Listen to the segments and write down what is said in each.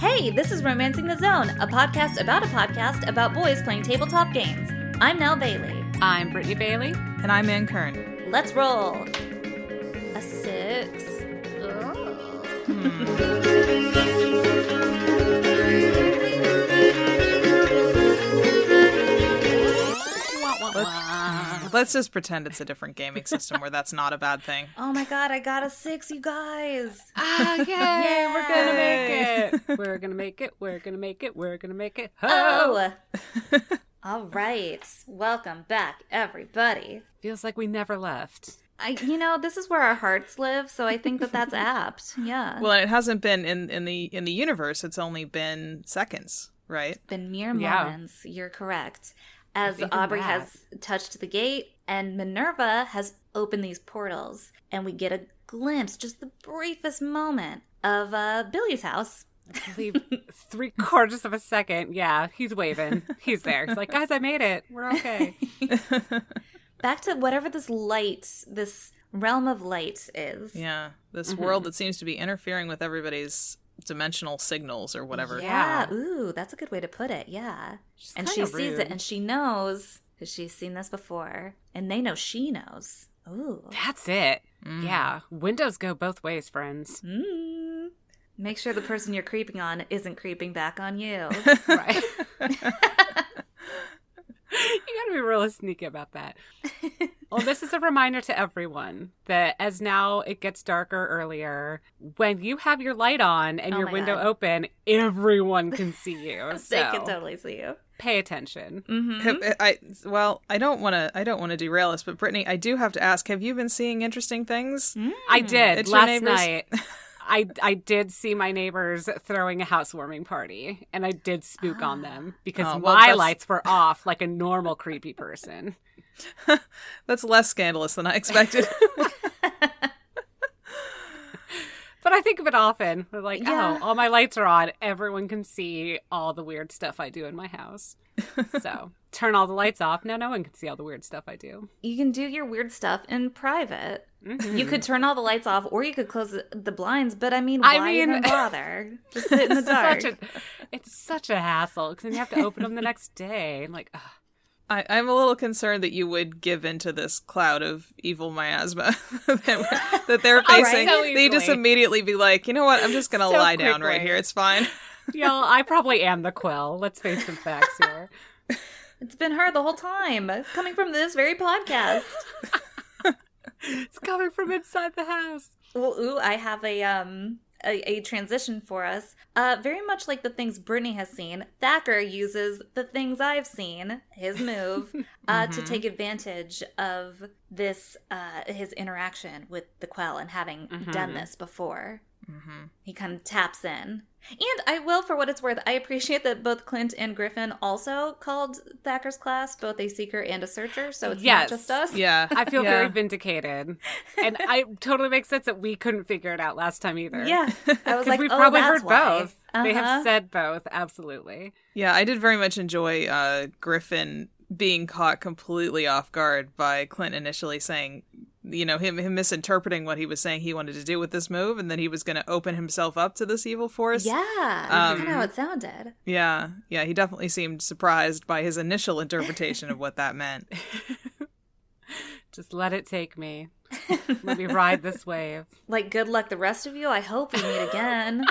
Hey, this is Romancing the Zone, a podcast about a podcast about boys playing tabletop games. I'm Nell Bailey. I'm Brittany Bailey. And I'm Ann Kern. Let's roll. A six. Hmm. Let's just pretend it's a different gaming system where that's not a bad thing. Oh my god, I got a six, you guys. Ah, yay, Yeah. we're gonna make it. We're gonna make it. We're gonna make it. We're gonna make it. Ho! Oh. All right. Welcome back, everybody. Feels like we never left. I, you know, this is where our hearts live, so I think that that's apt. Yeah. Well, it hasn't been in, in the in the universe. It's only been seconds, right? been mere Yeah. moments. You're correct. As Aubrey that. has touched the gate and Minerva has opened these portals, and we get a glimpse, just the briefest moment, of uh, Billy's house. I believe three quarters of a second. Yeah, he's waving. He's there. He's like, guys, I made it. We're okay. Back to whatever this light, this realm of light is. Yeah, this Mm-hmm. world that seems to be interfering with everybody's dimensional signals or whatever. Yeah. Yeah. Ooh, that's a good way to put it. Yeah. She's and she kinda sees it and she knows because she's seen this before. And they know she knows. Ooh. That's it. Yeah. Windows go both ways, friends. Mm. Make sure the person you're creeping on isn't creeping back on you. Right. you gotta be really sneaky about that. Well, this is a reminder to everyone that as now it gets darker earlier, when you have your light on and Oh your window God. open, everyone can see you. they can totally see you. pay attention. Mm-hmm. Have- I well, I don't want to. I don't want to derail us, but Brittany, I do have to ask: Have you been seeing interesting things? I did It's your last neighbors? night. I I did see my neighbors throwing a housewarming party, and I did spook on them because Oh, well, my that's- lights were off like a normal creepy person. That's less scandalous than I expected. But I think of it often. Like, Yeah. oh, all my lights are on. Everyone can see all the weird stuff I do in my house. so turn all the lights off. Now no one can see all the weird stuff I do. You can do your weird stuff in private. Mhm. You could turn all the lights off, or you could close the- blinds. But I mean, why I mean- even bother? Just sit in the It's dark. such a, it's such a hassle because then you have to open them the next day. And like, ugh. I, I'm a little concerned that you would give into this cloud of evil miasma that, that they're right. facing. So they just immediately be like, you know what? I'm just gonna So lie down right here. It's fine. y'all, I probably am the Quell. Let's face some facts here. It's been her the whole time, coming from this very podcast. It's coming from inside the house. Well, ooh, I have a um a, a transition for us. Uh, very much like the things Brittany has seen, Thacker uses the things I've seen, his move, uh, to take advantage of this uh his interaction with the Quell and having done this before. He kind of taps in. And I will, for what it's worth, I appreciate that both Clint and Griffin also called Thacker's class both a seeker and a searcher, so it's Yes. not just us. Yeah, I feel yeah. very vindicated, and I totally makes sense that we couldn't figure it out last time either. Yeah. I was like, we oh, probably that's heard why. both. They Uh-huh. have said both, absolutely. Yeah, I did very much enjoy uh, Griffin being caught completely off guard by Clint initially saying, you know, him him misinterpreting what he was saying he wanted to do with this move, and then he was going to open himself up to this evil force. Yeah, that's Um, kind of how it sounded. yeah, yeah. He definitely seemed surprised by his initial interpretation of what that meant. Just let it take me. let me ride this wave. Like, good luck, the rest of you. I hope we meet again.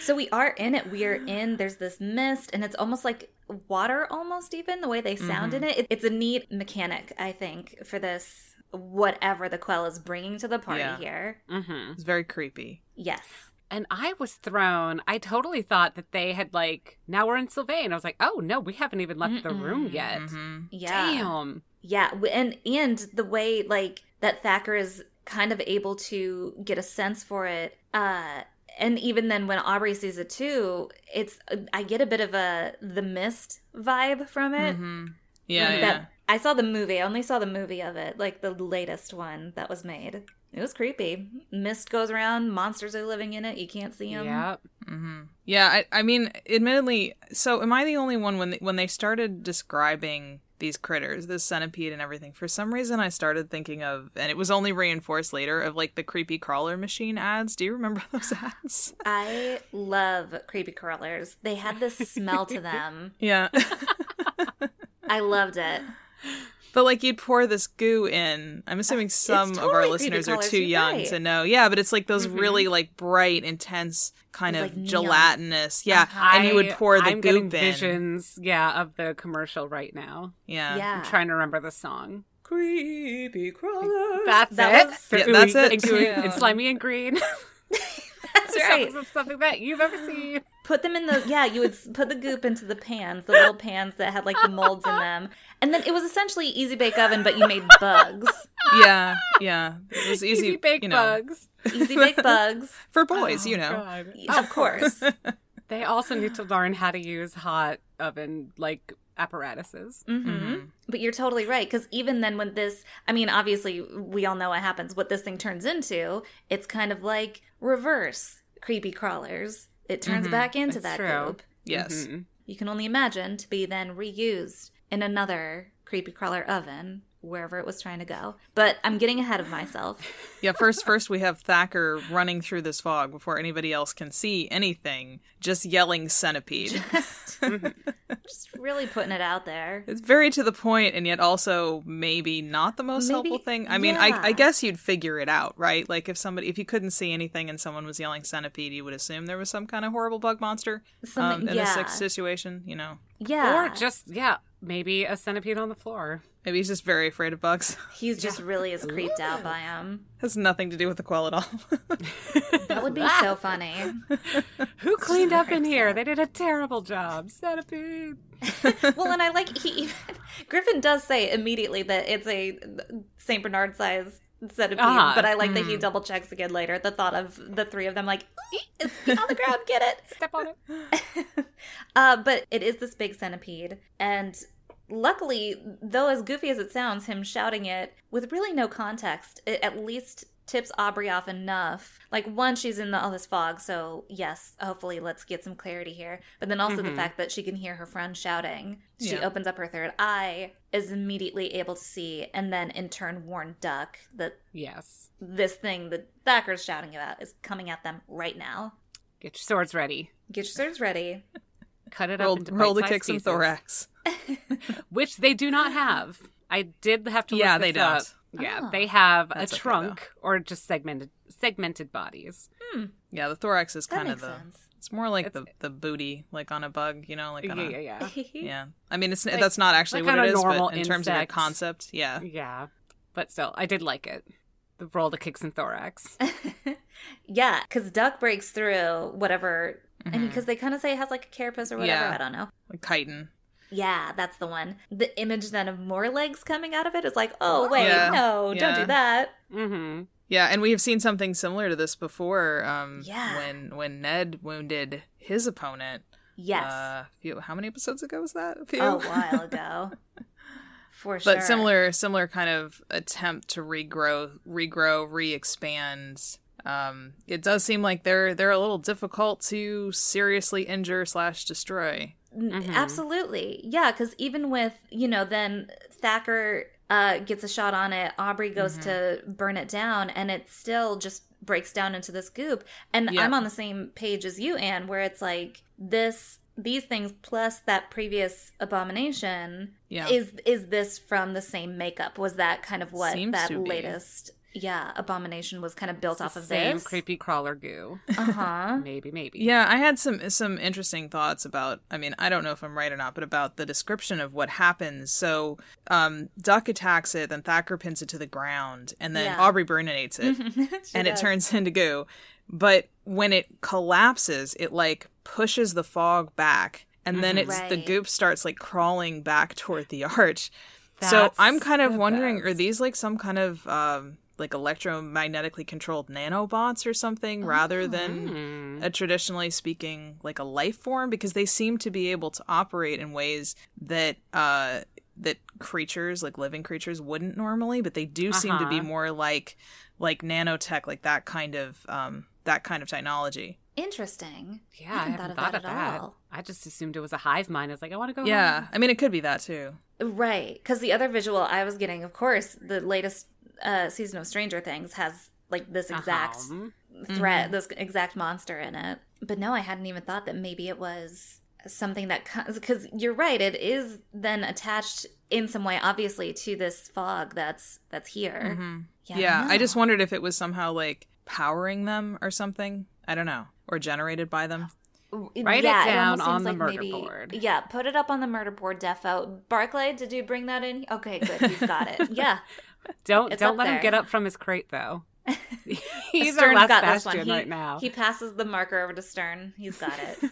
so we are in it. We are in. There's this mist, and it's almost like water, almost even the way they sound in it. it. It's a neat mechanic, I think, for this whatever the Quell is bringing to the party Yeah. here. hmm It's very creepy. Yes. And I was thrown. I totally thought that they had like now we're in Sylvain. I was like, oh no, we haven't even left the room yet. hmm Yeah. Damn. Yeah, and and the way like that Thacker is kind of able to get a sense for it uh and even then when Aubrey sees it too, it's I get a bit of a the mist vibe from it. hmm Yeah, That- yeah. I saw the movie. I only saw the movie of it, like the latest one that was made. It was creepy. Mist goes around, monsters are living in it. You can't see them. Yep. hmm Yeah, I, I mean, admittedly, so am I the only one when they, when they started describing these critters, this centipede and everything, for some reason I started thinking of, and it was only reinforced later, of like the creepy crawler machine ads. Do you remember those ads? I love creepy crawlers. They had this smell to them. Yeah. I loved it. But like you'd pour this goo in. I'm assuming some of our listeners are too young right. to know. Yeah, but it's like those really like bright, intense kind It's of like neon. gelatinous. Yeah, Uh-huh. and you would pour the I'm getting goop in. visions, yeah, of the commercial right now. Yeah. Yeah. I'm trying to remember the song. Creepy crawlers. That's That it. was- Yeah, that's it. And, gooey Yeah. and slimy and green. That's right. Sounds of something that you've ever seen. Put them in the yeah. You would put the goop into the pans, the little pans that had like the molds in them, and then it was essentially easy bake oven, but you made bugs, Yeah, yeah. It was easy, Easy bake you know, bugs. easy bake bugs. for boys, you know. God. Of course. They also need to learn how to use hot oven like apparatuses. hmm But you're totally right. Because even then, when this, I mean, obviously, we all know what happens. What this thing turns into, it's kind of like reverse creepy crawlers. It turns Mhm. back into That's that true. goop. Yes. Mhm. You can only imagine to be then reused in another creepy crawler oven, wherever it was trying to go. But I'm getting ahead of myself. Yeah, first first we have Thacker running through this fog before anybody else can see anything, just yelling centipede. Just really putting it out there. It's very to the point and yet also maybe not the most Maybe- helpful thing. I mean, yeah. I, I guess you'd figure it out, right? Like if somebody if you couldn't see anything and someone was yelling centipede, you would assume there was some kind of horrible bug monster um, in yeah. this sick situation, you know. Yeah. Or just, yeah, maybe a centipede on the floor. Maybe he's just very afraid of bugs. He's just really is creeped out by them. Has nothing to do with the quell at all. That would be so funny. Who cleaned up in here? They did a terrible job. Centipede. well, and I like he even, Griffin does say immediately that it's a Saint Bernard size centipede, Ah, but I like that he double checks again later at the thought of the three of them like it's on the ground, get it. Step on it. uh, but it is this big centipede, and luckily, though as goofy as it sounds, him shouting it with really no context, it at least tips Aubrey off enough. Like one, she's in the, all this fog, so yes, hopefully let's get some clarity here. But then also the mm-hmm. fact that she can hear her friend shouting. She Yeah. opens up her third eye, is immediately able to see, and then in turn warn Duck that Yes. this thing that Thacker's shouting about is coming at them right now. Get your swords ready. Get your swords ready. Cut it up roll into roll to bite-sized kick some pieces, thorax. which they do not have. I did have to. Look Yeah, this they up. Don't. Yeah, Oh. they have That's a okay, trunk or just segmented segmented bodies. Yeah, the thorax is kind of the sense. it's more like It's- the the booty, like on a bug, you know, like Yeah, on a, yeah, yeah, Yeah, I mean, it's Like- that's not actually like what it normal but in terms of your insect. concept, yeah, yeah. But still, I did like it. The roll to kicks some thorax. yeah, because Duck breaks through whatever, and Mhm. because they kind of say it has like a carapace or whatever. Yeah. I don't know. like chitin. Yeah, that's the one. The image then of more legs coming out of it is like, oh wait, Yeah. no, don't do that. mm-hmm. Yeah, and we have seen something similar to this before. Um, Yeah. when when Ned wounded his opponent. Yes, Uh, few, how many episodes ago was that? A few. a while ago, for sure. but similar similar kind of attempt to regrow regrow re-expand um it does seem like they're they're a little difficult to seriously injure slash destroy Mhm. Absolutely. Yeah, because even with, you know, then Thacker uh, gets a shot on it, Aubrey goes Mm-hmm. to burn it down, and it still just breaks down into this goop. And Yeah. I'm on the same page as you, Anne, where it's like this. These things plus that previous abomination Yeah. is is this from the same makeup? Was that kind of what Seems that latest yeah abomination was kind of built off the of same this? creepy crawler goo. Uh huh. maybe, maybe. yeah i had some some interesting thoughts about i mean i don't know if i'm right or not but about the description of what happens so um duck attacks it then thacker pins it to the ground and then Yeah. aubrey burninates it and it turns into goo. But when it collapses, it like pushes the fog back, and then it's the goop starts like crawling back toward the arch. so I'm kind of the wondering, are these like some kind of um, like electromagnetically controlled nanobots or something, rather than Hmm. a traditionally speaking like a life form? Because they seem to be able to operate in ways that uh, that creatures, like living creatures, wouldn't normally. But they do seem to be Uh-huh. more like like nanotech, like that kind of um, that kind of technology. Interesting. Yeah, I I, hadn't haven't thought thought, of of that that. all. I just assumed it was a hive mind. I was like, I want to go. Yeah, home. I mean, it could be that too. Right. Because the other visual I was getting, of course, the latest uh, season of Stranger Things has like this exact Uh-huh. threat, this exact monster in it. But no, I hadn't even thought that maybe it was something that comes because you're right it is then attached in some way obviously to this fog that's that's here Mhm. yeah, Yeah, I just wondered if it was somehow like powering them or something. I don't know, or generated by them. Write it Yeah, down almost on the like murder maybe- board. Yeah, put it up on the murder board, defo. Barclay, did you bring that in? Okay, good. He's got it. Yeah. Don't It's don't up let him get up from his crate though. He's our Stern's last got this bastion one. He, right now. He passes the marker over to Stern. He's got it.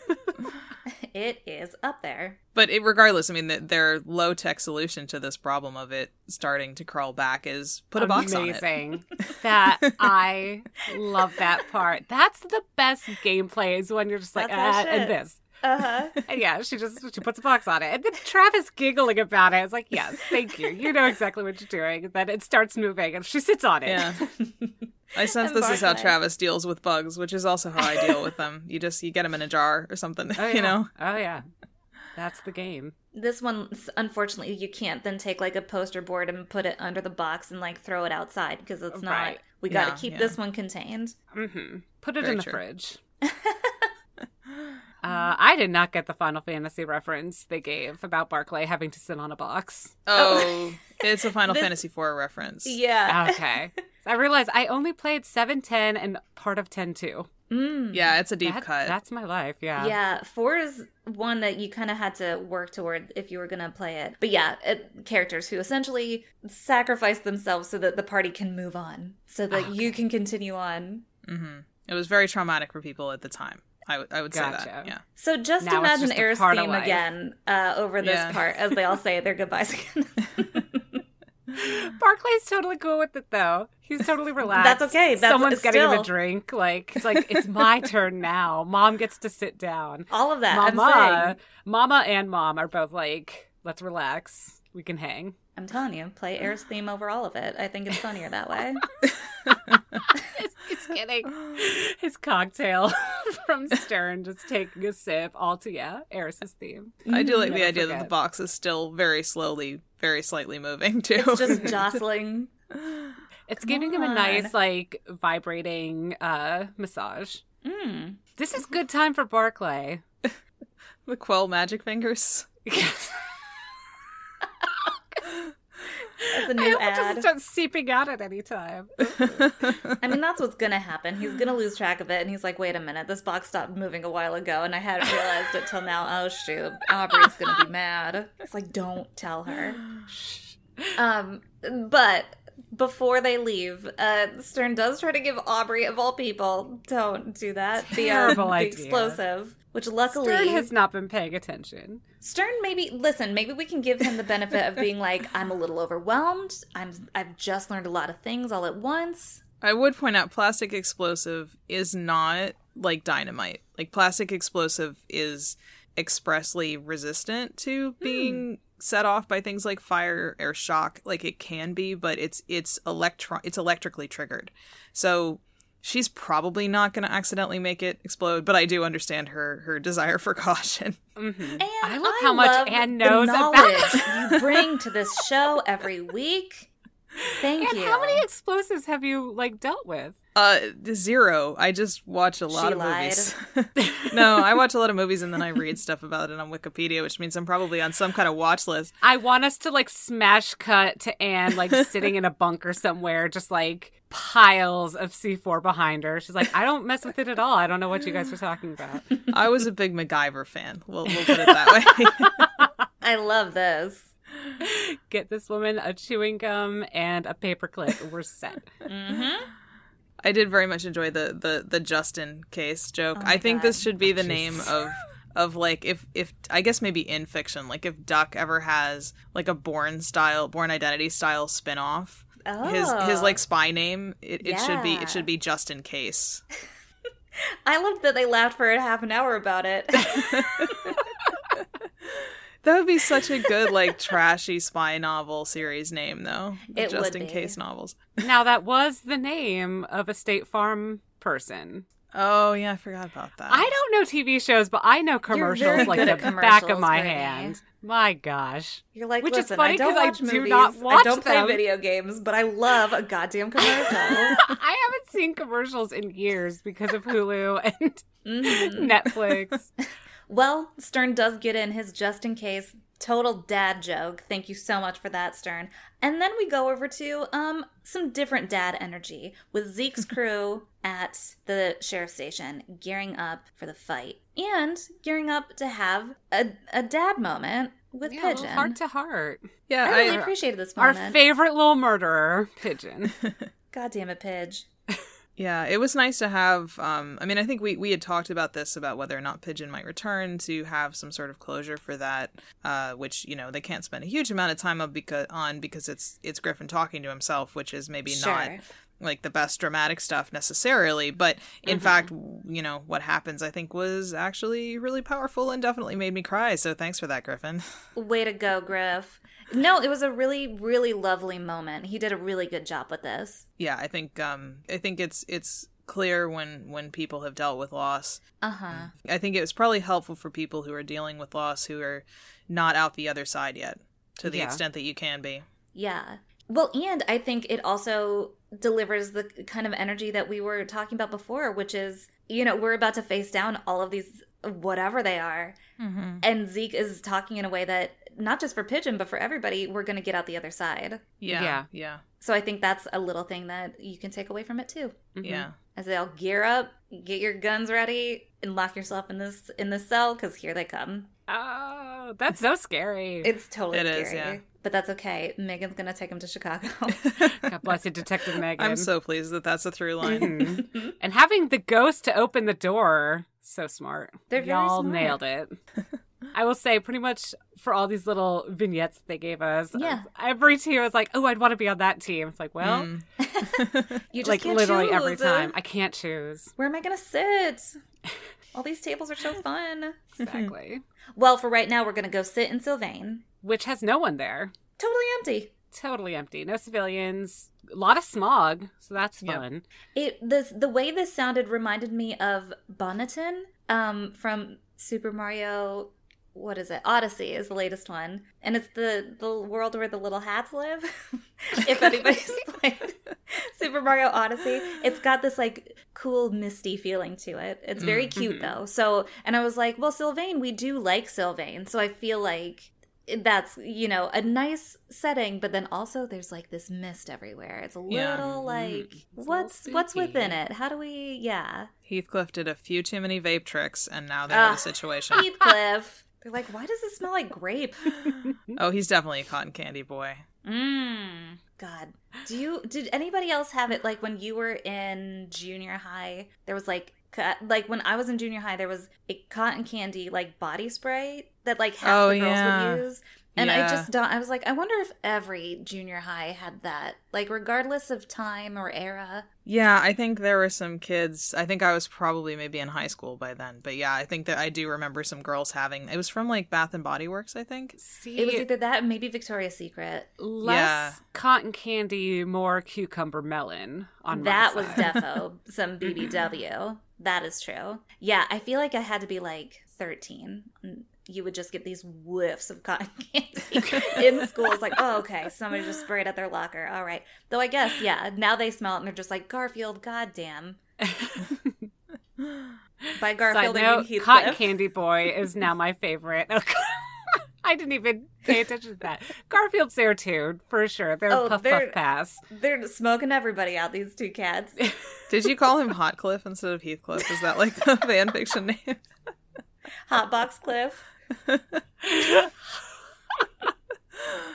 it is up there. But it, regardless, I mean, the, their low tech solution to this problem of it starting to crawl back is put a box on it. Amazing. that I love that part. That's the best gameplay is when you're just like ah, and this. Uh-huh. And yeah, she just she puts a box on it, and then Travis giggling about it. It's like, yes, thank you. You know exactly what you're doing. Then it starts moving, and she sits on it. Yeah. I sense And this is how Barclay. Travis deals with bugs, which is also how I deal with them. You just you get them in a jar or something, Oh, yeah. you know. Oh yeah, that's the game. This one, unfortunately, you can't then take like a poster board and put it under the box and like throw it outside because it's not. Right. We got to Yeah, keep yeah. this one contained. Mm-hmm. Put it Very in the true. fridge. Uh, I did not get the Final Fantasy reference they gave about Barclay having to sit on a box. Oh, it's a Final This- Fantasy IV reference. Yeah. Okay. I realized I only played 7, 10, and part of 10 2. Mm. Yeah, it's a deep That- cut. That's my life, yeah. Yeah, four is one that you kind of had to work toward if you were going to play it. But yeah, it, characters who essentially sacrifice themselves so that the party can move on, so that you can continue on. hmm It was very traumatic for people at the time. I would I would say that. Yeah. So just Now imagine just Aerith's theme again uh, over this Yeah. part as they all say their goodbyes again. Barclay's totally cool with it, though. He's totally relaxed. That's okay. That's- Someone's getting him a drink. Like, it's like, it's my turn now. Mom gets to sit down. all of that. I'm Mama, saying. Mama and Mom are both like, let's relax. We can hang. I'm telling you, play Aerith's theme over all of it. I think it's funnier that way. He's getting his cocktail from Stern, just taking a sip. All to yeah, Aerith's theme. I do like the Never idea that the box is still very slowly, very slightly moving too. It's just jostling. It's Come giving him a nice, like, vibrating uh massage. Mm. This is good time for Barclay. the Quell magic fingers. Yes. That's a I new hope it ad. doesn't start seeping out at any time. I mean, that's what's gonna happen. He's gonna lose track of it, and he's like, "Wait a minute, this box stopped moving a while ago, and I hadn't realized it till now." Oh shoot, Aubrey's gonna be mad. It's like, don't tell her. Um, but before they leave, uh, Stern does try to give Aubrey, of all people, don't do that. The, um, Terrible the idea. explosive, which luckily Stern has not been paying attention. Stern maybe listen, maybe we can give him the benefit of being like, I'm a little overwhelmed. I'm I've just learned a lot of things all at once. I would point out plastic explosive is not like dynamite. Like plastic explosive is expressly resistant to hmm. being set off by things like fire or shock. Like it can be, but it's it's electron it's electrically triggered. So she's probably not going to accidentally make it explode, but I do understand her her desire for caution. Mhm. And I love how much love Anne the knows about knowledge you bring to this show every week. Thank And you. how many explosives have you like dealt with? Uh zero. I just watch a lot She of lied. movies. no, I watch a lot of movies and then I read stuff about it on Wikipedia, which means I'm probably on some kind of watch list. I want us to like smash cut to Anne like sitting in a bunker somewhere, just like piles of C4 behind her. She's like, I don't mess with it at all. I don't know what you guys are talking about. I was a big MacGyver fan. We'll, we'll put it that way. I love this. Get this woman a chewing gum and a paperclip. We're set. Mm-hmm. I did very much enjoy the the the Justin case joke. Oh I think this should be the Oh, name of of like if if I guess maybe in fiction, like if Duck ever has like a Bourne style, Bourne identity style spin-off. Oh. His his like oh. spy name it, it should be it should be Justin Case. I loved that they laughed for a half an hour about it. That would be such a good like trashy spy novel series name though. The It would Justin be. Case novels. Now that was the name of a State Farm person. Oh yeah, I forgot about that. I don't know TV shows, but I know commercials like the at back of my Brittany. hand. My gosh. You're like, Which is listen, funny I don't 'cause I watch do movies. not I don't play them." video games, but I love a goddamn commercial. I haven't seen commercials in years because of Hulu and Mhm. Netflix. Well, Stern does get in his just in case total dad joke. Thank you so much for that, Stern. And then we go over to um some different dad energy with Zeke's crew at the sheriff station gearing up for the fight and gearing up to have a, a dad moment with Yeah, Pigeon. heart to heart. Yeah, I really I, appreciated this moment. Our favorite little murderer, Pigeon. God damn it, Pidge. Yeah, it was nice to have. Um, I mean, I think we, we had talked about this about whether or not Pigeon might return to have some sort of closure for that, uh, which you know they can't spend a huge amount of time on because on because it's it's Griffin talking to himself, which is maybe not like the best dramatic stuff necessarily. But in fact, you know what happens, I think was actually really powerful and definitely made me cry. So thanks for that, Griffin. Way to go, Griff. No, it was a really, really lovely moment. He did a really good job with this. yeah, I think um, I think it's it's clear when when people have dealt with loss Uh huh. I think it was probably helpful for people who are dealing with loss who are not out the other side yet, to the Yeah. extent that you can be. Yeah. Well, and I think it also delivers the kind of energy that we were talking about before, which is, you know, we're about to face down all of these, whatever they are. Mm-hmm. And Zeke is talking in a way that, not just for Pigeon, but for everybody, we're going to get out the other side. Yeah, Yeah. yeah, So I think that's a little thing that you can take away from it too. Mhm. yeah. As they all gear up, get your guns ready, and lock yourself in this in the cell because here they come. Oh, that's so scary. It's totally It scary, is, yeah. but that's okay. Megan's gonna take him to Chicago. God bless you, Detective Megan. I'm so pleased that that's a through line. And having the ghost to open the door, so smart. They're very Y'all smart. nailed it. I will say, pretty much for all these little vignettes they gave us, Yeah. every team was like, "Oh, I'd want to be on that team." It's like, well, Mm. you just like can't literally every time, I can't choose Where am I gonna sit? All these tables are so fun. exactly. Well, for right now, we're gonna go sit in Sylvain. Which has no one there, Totally empty. totally empty, no civilians, a lot of smog, so that's Yep. fun. It this the way this sounded reminded me of Bonneton um, from Super Mario. What is it? Odyssey is the latest one, and it's the the world where the little hats live. if anybody's played Super Mario Odyssey, it's got this like cool misty feeling to it. It's very cute though. So, and I was like, well, Sylvain, we do like Sylvain, so I feel like that's you know a nice setting but then also there's like this mist everywhere it's a little Yeah. like Mm, it's what's what's within it how do we yeah Heathcliff did a few too many vape tricks, and now they have a situation. heathcliff they're like why does it smell like grape oh, he's definitely a cotton candy boy. Mmm. God. Do you did anybody else have it like when you were in junior high? There was like like when I was in junior high there was a cotton candy like body spray that like half Oh, the girls yeah. would use. And I just don't I was like I wonder if every junior high had that. Like regardless of time or era. Yeah, I think there were some kids. I think I was probably maybe in high school by then, but yeah, I think that I do remember some girls having. It was from like Bath and Body Works, I think. See, It was either that maybe Victoria's Secret. less Yeah. cotton candy, more cucumber melon on my that was side. defo some BBW. That is true. Yeah, I feel like I had to be like 13. You would just get these whiffs of cotton candy in school. It's like, oh, okay, somebody just sprayed at their locker. All right. Though I guess, yeah, now they smell it and they're just like, Garfield, goddamn. By Side Garfield, I mean note, Heathcliff. Cotton Candy Boy is now my favorite. I didn't even pay attention to that. Garfield's there too, for sure. They're Oh, puff they're- puff pass. They're smoking everybody out, these two cats. Did you call him Hotcliffe instead of Heathcliff? Is that like the fan fiction name? Hotbox Cliff.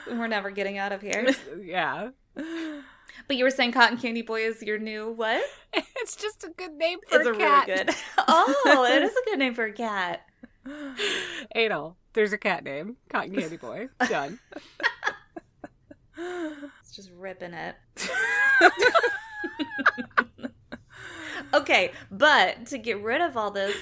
We're never getting out of here. yeah. But you were saying Cotton Candy Boy is your new what? It's just a good name for It's a a cat. really good. Oh, it is a good name for a cat. Adel. There's a cat name. Cotton Candy Boy. Done. It's just ripping it. okay, but to get rid of all this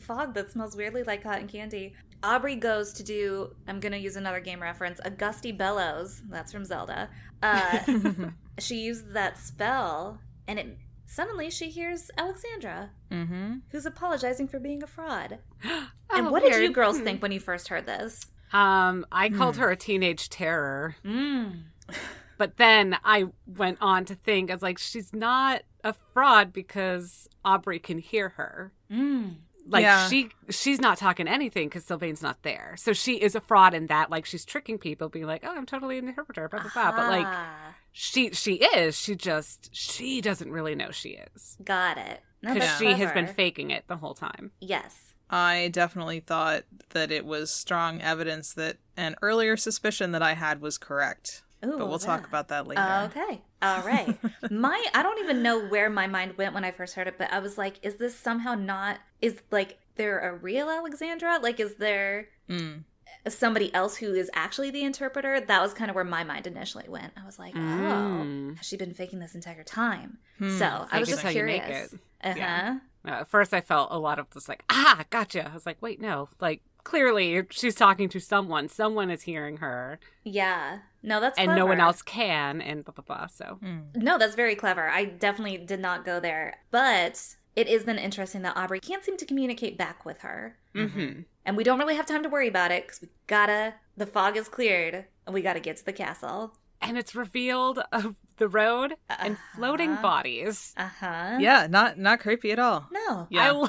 fog that smells weirdly like cotton candy, Aubrey goes to do. I'm gonna use another game reference. A gusty bellows. That's from Zelda. Uh, she used that spell, and it suddenly she hears Alexandra, Mm-hmm. who's apologizing for being a fraud. Oh, and what did you girls Hmm. think when you first heard this? Um, I called Hmm. her a teenage terror, Mm. but then I went on to think, I was like, she's not a fraud because Aubrey can hear her. Mm. Like Yeah. she, she's not talking anything because Sylvain's not there. So she is a fraud in that, like she's tricking people, being like, "Oh, I'm totally an interpreter," blah blah blah. But like Ah, she, she is. She just she doesn't really know she is got it. Because that's she has been faking it the whole time. Yes. I definitely thought that it was strong evidence that an earlier suspicion that I had was correct. Ooh, but we'll talk about that later. Okay. All right. my I don't even know where my mind went when I first heard it, but I was like, is this somehow not is like there a real Alexandra? Like is there Mm. somebody else who is actually the interpreter? That was kind of where my mind initially went. I was like, oh, Mm. has she been faking this entire time? Hmm. So I Fake was just how you make curious. it. Uh huh. Yeah. Uh, at first, I felt a lot of this, like, ah, gotcha. I was like, wait, no, like clearly she's talking to someone. Someone is hearing her, Yeah. No, that's and no one else can, and blah blah blah. So Mm. No, that's very clever. I definitely did not go there. But it is then interesting that Aubrey can't seem to communicate back with her. hmm And we don't really have time to worry about it because we gotta, the fog is cleared and we gotta get to the castle. and it's revealed of the road and floating Uh-huh. bodies. Uh huh. Yeah, not not creepy at all. No. Yeah. I lo-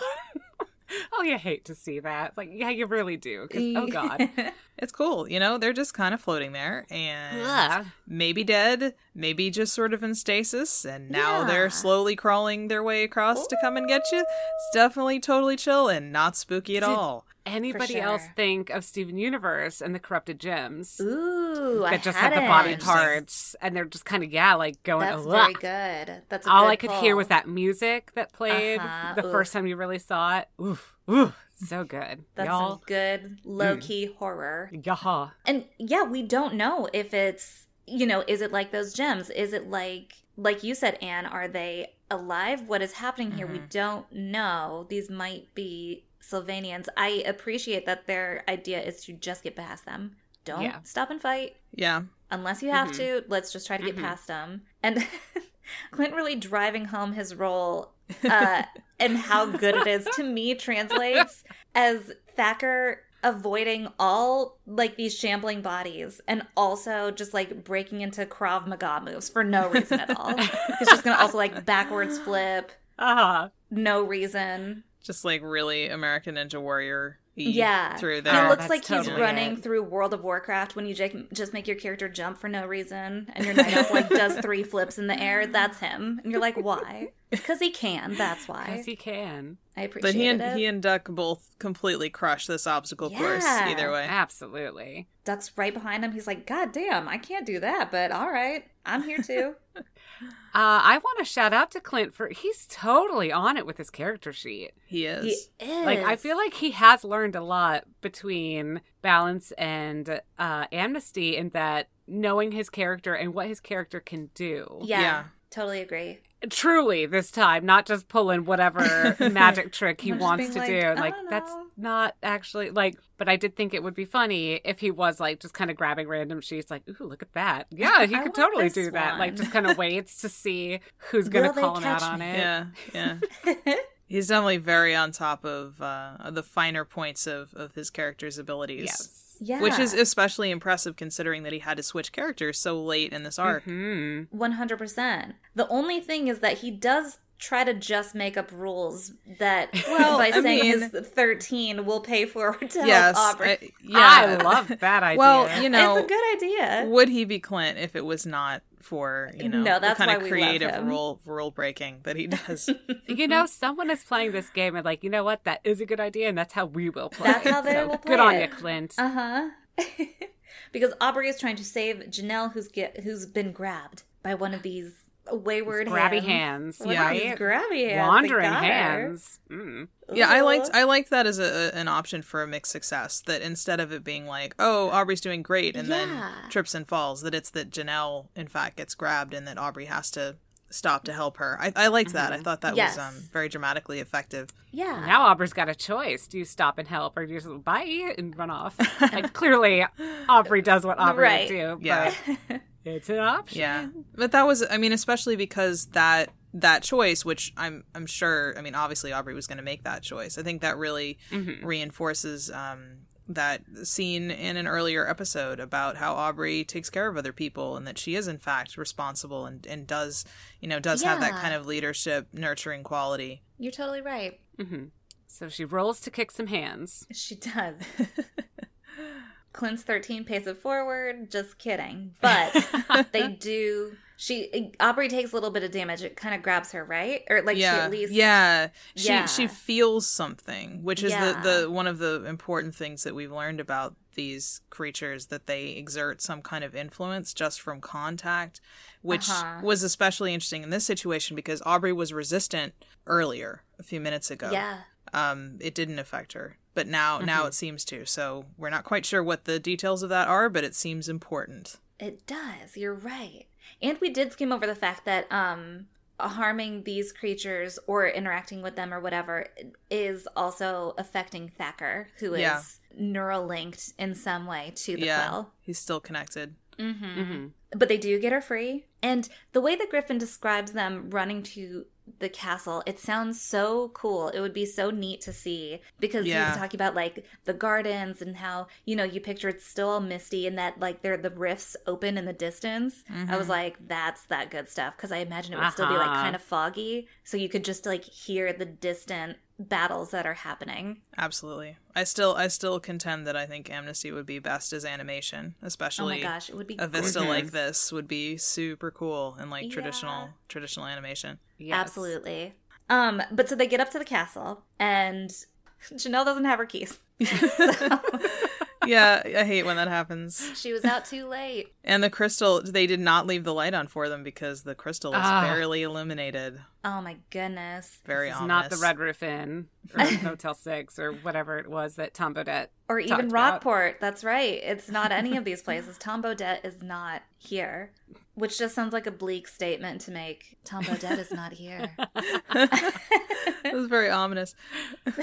oh, you hate to see that. Like, yeah, you really do. Because oh god, It's cool, you know. They're just kind of floating there, and Ugh. Maybe dead, maybe just sort of in stasis, and now Yeah. they're slowly crawling their way across to come and get you. It's definitely totally chill and not spooky at Did- all. anybody sure. else think of Steven Universe and the corrupted gems? Ooh, I that just have the body hadn't. parts, and they're just kind of yeah, like going. That's "Ugh." very good. That's a All good I could hear was that music that played Uh-huh, the oof. first time you really saw it. Oof, oof, so good, That's y'all. some good low key horror. Yaha. And yeah, we don't know if it's, you know, is it like those gems? Is it like, like you said, Anne, are they alive? What is happening here? We Mhm. don't know. These might be Sylvanians. I appreciate that their idea is to just get past them. Don't Yeah. stop and fight. Yeah, Unless you have Mhm. to, let's just try to get Mhm. past them. And Clint really driving home his role uh, and how good it is to me translates as Thacker avoiding all like these shambling bodies and also just like breaking into Krav Maga moves for no reason at all. He's just gonna also like backwards flip, Ah, no reason. just like really American Ninja Warrior. Yeah. through He there. Oh, looks that's like he's running it. through World of Warcraft when you j- just make your character jump for no reason, and your night elf like does three flips in the air. That's him, and you're like, why? Because he can. That's why. because he can. I appreciate it. but he and it. he and Duck both completely crush this obstacle course either way. Absolutely. Duck's right behind him. He's like, God damn, I can't do that, but all right, I'm here too. Uh, I want to shout out to Clint for he's totally on it with his character sheet. He is. he is. Like I feel like he has learned a lot between balance and uh, amnesty in that knowing his character and what his character can do. yeah, Yeah. totally agree. Truly, this time, not just pulling whatever magic trick he wants to like, do. Like that's know." not actually like. But I did think it would be funny if he was like just kind of grabbing random sheets, like, "Ooh, look at that! Yeah, he I could totally do that." Like just kind of waits to see who's gonna Will call him out on me? it. yeah, yeah. He's definitely very on top of uh, the finer points of, of his character's abilities. Yes. Yeah, Which is especially impressive considering that he had to switch characters so late in this arc. hmm One hundred percent. The only thing is that he does try to just make up rules that, Well, by I saying mean- his thirteen will pay forward to Yes. help Aubrey. I- yeah. I love that idea. Well, you know, it's a good idea. would he be Clint if it was not for, you know, No, that's the kind why of creative rule rule breaking that he does? you know, someone is playing this game and like, you know what? That is a good idea, and that's how we will play. That's it. how they So, will play. Good play on it. you, Clint. Uh huh. because Aubrey is trying to save Janelle, who's get who's been grabbed by one of these wayward Grabby hands. hands, One of right? grabby hands. Wandering They got her. hands. Mm. yeah, I liked I liked that as a, an option for a mixed success. That instead of it being like, oh, Aubrey's doing great, and Yeah. then trips and falls, that it's that Janelle in fact gets grabbed, and that Aubrey has to stop to help her. I, I liked that. I thought that Yes. was um, very dramatically effective. Yeah. Now Aubrey's got a choice. Do you stop and help or do you just bye and run off? like clearly Aubrey does what Aubrey Right. would do, Yeah. but it's an option. Yeah. But that was, I mean, especially because that that choice, which I'm I'm sure. I mean, obviously Aubrey was going to make that choice. I think that really Mhm. reinforces um, that scene in an earlier episode about how Aubrey takes care of other people and that she is in fact responsible and and does you know does have that kind of leadership nurturing quality. You're totally right. Mm-hmm. So she rolls to kick some hands. She does. Clint's 13 pace it forward. Just kidding. But they do. She Aubrey takes a little bit of damage. It kind of grabs her, right? Or like yeah, she at least yeah. She Yeah. she feels something, which is Yeah. the the one of the important things that we've learned about these creatures that they exert some kind of influence just from contact, which Uh-huh. was especially interesting in this situation because Aubrey was resistant earlier a few minutes ago. Yeah. Um, it didn't affect her, but now now it seems to. So we're not quite sure what the details of that are, but it seems important. It does. You're right. And we did skim over the fact that um harming these creatures or interacting with them or whatever is also affecting Thacker, who is Yeah. neural linked in some way to the yeah, quell. he's still connected. Mm-hmm. hmm But they do get her free. And the way that Griffin describes them running to the castle, it sounds so cool. It would be so neat to see because Yeah. he's talking about like the gardens and how, you know, you picture it's still all misty and that like there the rifts open in the distance. I was like, that's that good stuff because I imagine it would still be like Uh-huh. kind of foggy. So you could just like hear the distant battles that are happening. Absolutely. I still I still contend that I think Amnesty would be best as animation, especially. Oh especially my gosh, it would be a vista gorgeous. like this would be super cool in like Yeah. traditional traditional animation. Yes. Absolutely. Um, but so they get up to the castle, and Janelle doesn't have her keys. yeah, I hate when that happens. She was out too late. And the crystal they did not leave the light on for them because the crystal is Ah. barely illuminated. Oh my goodness. Very It's ominous. not the Red Roof Inn or Motel Six or whatever it was that Tom Bodett. Or even talked about. Rockport. That's right. It's not any of these places. Tom Bodett is not here. Which just sounds like a bleak statement to make. Tom Bodett is not here. it was very ominous.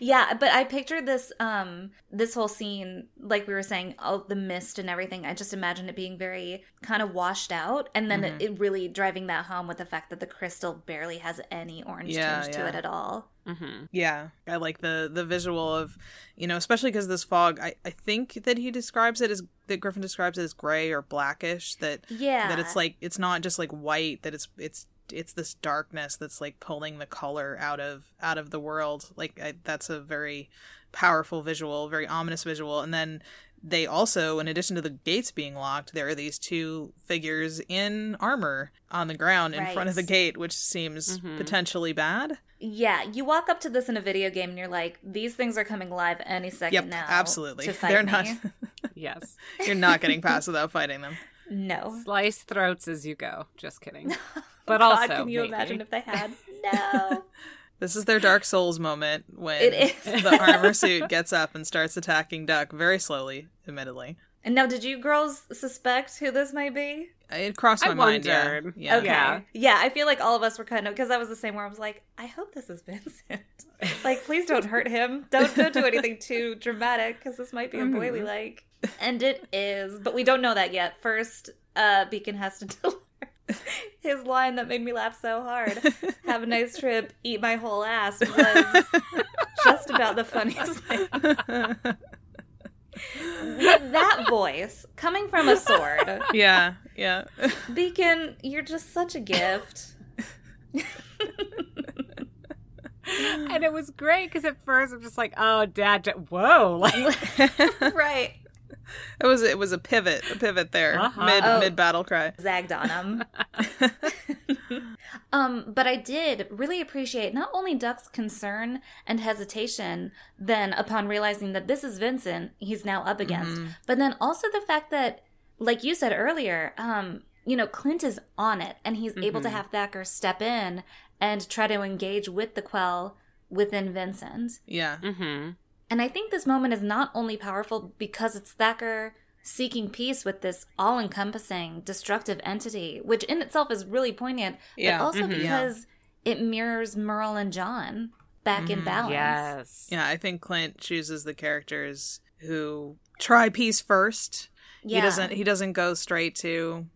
Yeah, but I pictured this um this whole scene like we were saying, oh the mist and everything. I just imagined it being very kind of washed out and then Mm-hmm. it, it really driving that home with the fact that the crystal barely has any orange Yeah, tinge to it at all. Mm-hmm. Yeah, I like the the visual of, you know, especially because this fog. I I think that he describes it as that Griffin describes it as gray or blackish. That Yeah. that it's like it's not just like white. That it's it's it's this darkness that's like pulling the color out of out of the world. Like I, that's a very powerful visual, very ominous visual. And then they also, in addition to the gates being locked, there are these two figures in armor on the ground in front of the gate, which seems Mhm. potentially bad. Yeah, you walk up to this in a video game and you're like, these things are coming live any second Yep, now. absolutely. To fight They're me. not. Yes. You're not getting past without fighting them. No. Slice throats as you go. Just kidding. But God, also, can you maybe. imagine if they had? No. This is their Dark Souls moment when It is. the armor suit gets up and starts attacking Duck very slowly, admittedly. and now, did you girls suspect who this might be? It crossed my I mind. Yeah. wondered. Yeah. Okay. Yeah. Yeah. I feel like all of us were kind of because I was the same where I was like, I hope this is Vincent. like, please don't hurt him. Don't don't do anything too dramatic because this might be a boy we like. And it is, but we don't know that yet. First, uh, Beacon has to deliver his line that made me laugh so hard. Have a nice trip. Eat my whole ass was just about the funniest thing. With that voice coming from a sword. yeah, yeah. Beacon, you're just such a gift. And it was great because at first I'm just like, oh, dad, da- whoa. Like, right. It was it was a pivot, a pivot there, Uh-huh. mid Oh. mid battle cry. Zagged on him. um, but I did really appreciate not only Duck's concern and hesitation then upon realizing that this is Vincent he's now up against, but then also the fact that, like you said earlier, um, you know, Clint is on it and he's able to have Thacker step in and try to engage with the Quell within Vincent. Yeah, hmm And I think this moment is not only powerful because it's Thacker seeking peace with this all encompassing destructive entity, which in itself is really poignant, Yeah, but also mhm. because it mirrors Merle and John back in balance. Yes. yeah. I think Clint chooses the characters who try peace first. Yeah. He doesn't. He doesn't go straight to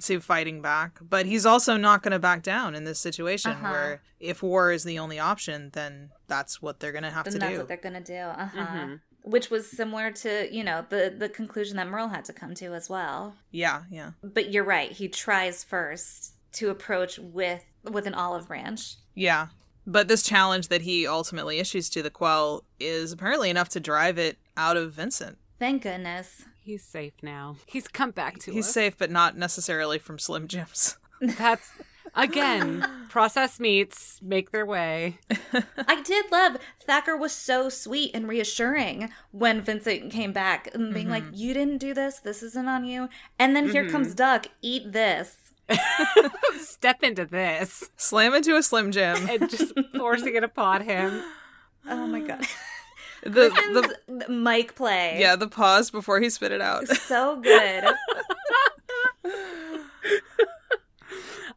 to fighting back, but he's also not going to back down in this situation Uh-huh. where if war is the only option, then that's what they're going to have then to that's do. That's what they're gonna do. Uh huh. Mhm. Which was similar to you know the the conclusion that Merle had to come to as well. Yeah, yeah. But you're right. He tries first to approach with with an olive branch. Yeah. But this challenge that he ultimately issues to the Quell is apparently enough to drive it out of Vincent. Thank goodness. He's safe now. He's come back to us. He's us. safe, but not necessarily from Slim Jims. That's again processed meats make their way. I did love Thacker was so sweet and reassuring when Vincent came back and being like, mm-hmm. "You didn't do this. This isn't on you." And then here comes mm-hmm. Duck. Eat this. Step into this Slam into a Slim Jim. and just forcing it upon him. Oh my god. The, the mic play. yeah, the pause before he spit it out. So good.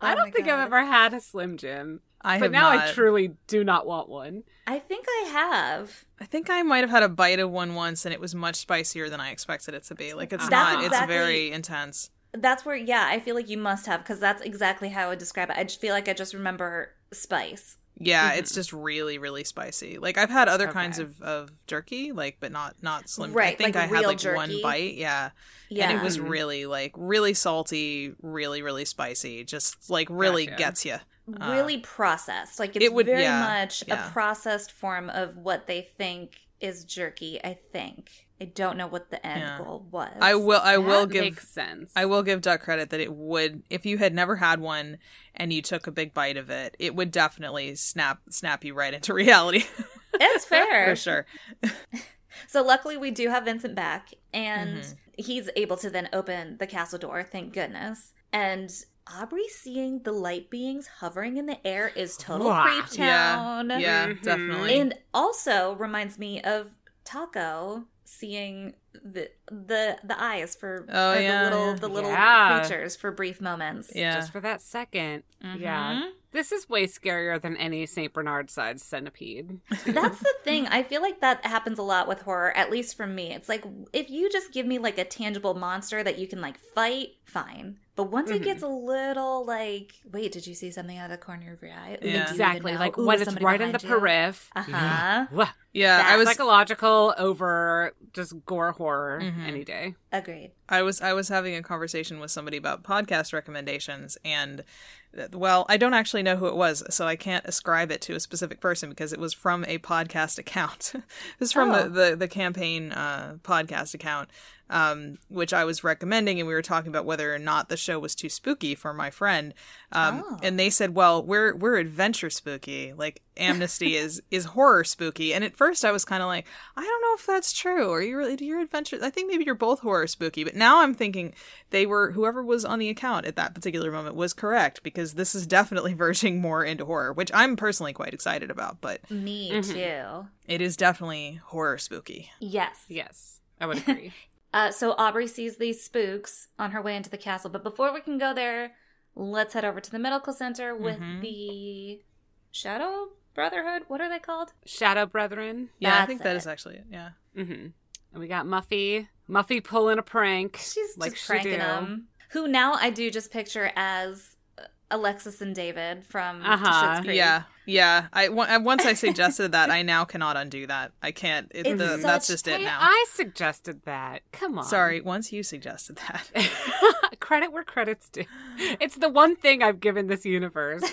I Oh don't my think God. I've ever had a Slim Jim, I but have now not. I truly do not want one. I think I have. I think I might have had a bite of one once, and it was much spicier than I expected it to be. Like it's That's not. exactly- It's very intense. That's where, yeah, I feel like you must have because that's exactly how I would describe it. I just feel like I just remember spice. Yeah, it's mm-hmm. just really, really spicy. Like I've had other kinds of, of jerky, like but not not slim. I think like I had real like one bite. Yeah. Yeah. and it was mm-hmm. really like really salty, really, really spicy. Just like really Gotcha. gets you. Uh, really processed. Like it's it would- very yeah, much yeah. a processed form of what they think is jerky. I think. I don't know what the end Yeah. goal was. I will. I will give. makes sense. I will give Duck credit that it would, if you had never had one and you took a big bite of it, it would definitely snap snap you right into reality It's fair. for sure. So luckily we do have Vincent back and Mm-hmm. he's able to then open the castle door, thank goodness. And Aubrey seeing the light beings hovering in the air is total Wow. creep Yeah, town. yeah, Mhm. definitely. And also reminds me of Taco seeing the the the eyes for Oh, yeah, the little yeah. the little Yeah. creatures for brief moments. yeah, just for that 2nd Mhm. Yeah. This is way scarier than any St. Bernard sized centipede. That's the thing. I feel like that happens a lot with horror, at least for me. It's like if you just give me like a tangible monster that you can like fight, fine. But once Mm-hmm. it gets a little like, wait, did you see something out of the corner of your eye? Yeah. exactly. Like Ooh, when is it's right in the behind you? periph. Uh-huh. Wah. yeah. I was Psychological over just gore horror Mhm. any day. Agreed. I was I was having a conversation with somebody about podcast recommendations and uh, well, I don't actually know who it was, so I can't ascribe it to a specific person because it was from a podcast account. it was from Oh. the, the the campaign uh, podcast account, um, which I was recommending, and we were talking about whether or not the show was too spooky for my friend. Um, Oh. And they said, "Well, we're we're adventure spooky. Like Amnesty is is horror spooky." And at first, I was kind of like, "I don't know if that's true. Are you really? do Your adventure? I think maybe you're both horror spooky." But now I'm thinking they were whoever was on the account at that particular moment was correct because this is definitely verging more into horror, which I'm personally quite excited about. But Me Mm-hmm. too. it is definitely horror spooky. Yes. Yes, I would agree. Uh, so Aubrey sees these spooks on her way into the castle. But before we can go there, let's head over to the medical center with Mhm. the Shadow Brotherhood. What are they called? Shadow Brethren. Yeah, I think that it. is actually it. Yeah. Mm-hmm. And we got Muffy. Muffy pulling a prank. She's like just she pranking do. them. Who now I do just picture as Alexis and David from Uh-huh. Creek. Yeah, yeah. I once I suggested that, I now cannot undo that. I can't. It, the, such- that's just it Hey, now. I suggested that. Come on. Sorry, once you suggested that. Credit where credit's due. It's the one thing I've given this universe.